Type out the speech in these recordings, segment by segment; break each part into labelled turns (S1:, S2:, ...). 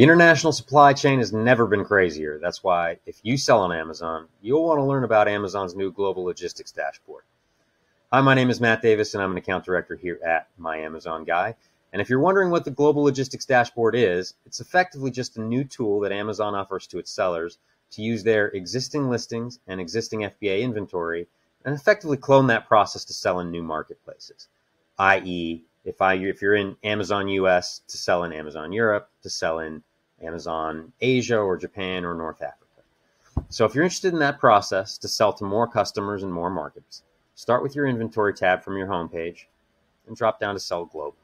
S1: The international supply chain has never been crazier. That's why, if you sell on Amazon, you'll want to learn about Amazon's new global logistics dashboard. Hi, my name is Matt Davis, and I'm an account director here at My Amazon Guy. And if you're wondering what the global logistics dashboard is, it's effectively just a new tool that Amazon offers to its sellers to use their existing listings and existing FBA inventory and effectively clone that process to sell in new marketplaces, i.e., if I if you're in Amazon US to sell in Amazon Europe, to sell in Amazon Asia or Japan or North Africa. So if you're interested in that process to sell to more customers and more markets, start with your inventory tab from your homepage and drop down to sell globally.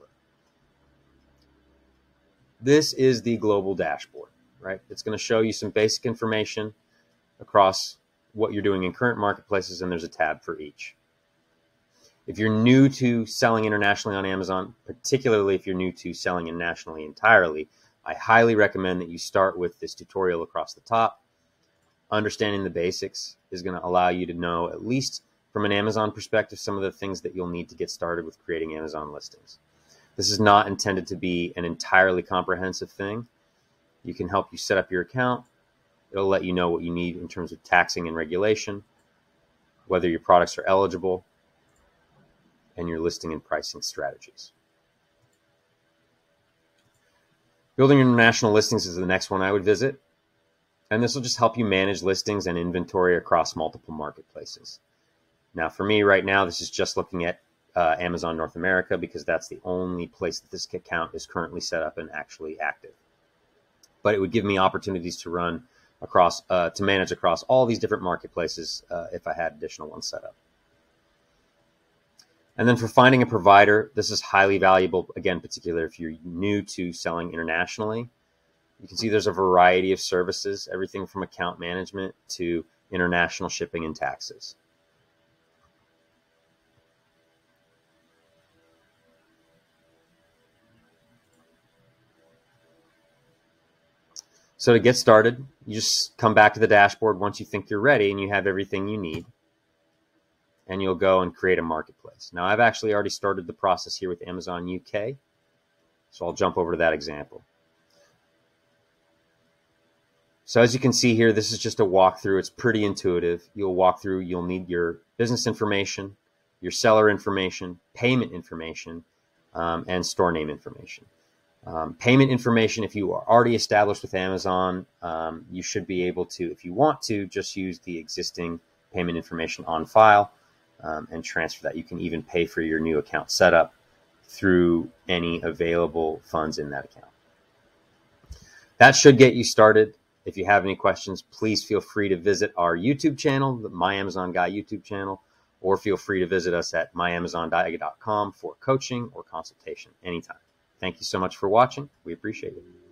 S1: This is the global dashboard, right? It's going to show you some basic information across what you're doing in current marketplaces, and there's a tab for each. If you're new to selling internationally on Amazon, particularly if you're new to selling internationally entirely, I highly recommend that you start with this tutorial across the top. Understanding the basics is going to allow you to know, at least from an Amazon perspective, some of the things that you'll need to get started with creating Amazon listings. This is not intended to be an entirely comprehensive thing. You can help you set up your account. It'll let you know what you need in terms of taxing and regulation, whether your products are eligible, and your listing and pricing strategies. Building international listings is the next one I would visit. And this will just help you manage listings and inventory across multiple marketplaces. Now, for me right now, this is just looking at uh, Amazon North America because that's the only place that this account is currently set up and actually active. But it would give me opportunities to run across, uh, to manage across all these different marketplaces uh, if I had additional ones set up. And then for finding a provider, this is highly valuable, again, particularly if you're new to selling internationally. You can see there's a variety of services, everything from account management to international shipping and taxes. So to get started, you just come back to the dashboard once you think you're ready and you have everything you need and you'll go and create a marketplace. Now, I've actually already started the process here with Amazon UK, so I'll jump over to that example. So as you can see here, this is just a walkthrough. It's pretty intuitive. You'll walk through, you'll need your business information, your seller information, payment information, um, and store name information. Um, payment information, if you are already established with Amazon, um, you should be able to, if you want to, just use the existing payment information on file um, and transfer that. You can even pay for your new account setup through any available funds in that account. That should get you started. If you have any questions, please feel free to visit our YouTube channel, the My Amazon Guy YouTube channel, or feel free to visit us at myamazonguy.com for coaching or consultation anytime. Thank you so much for watching. We appreciate it.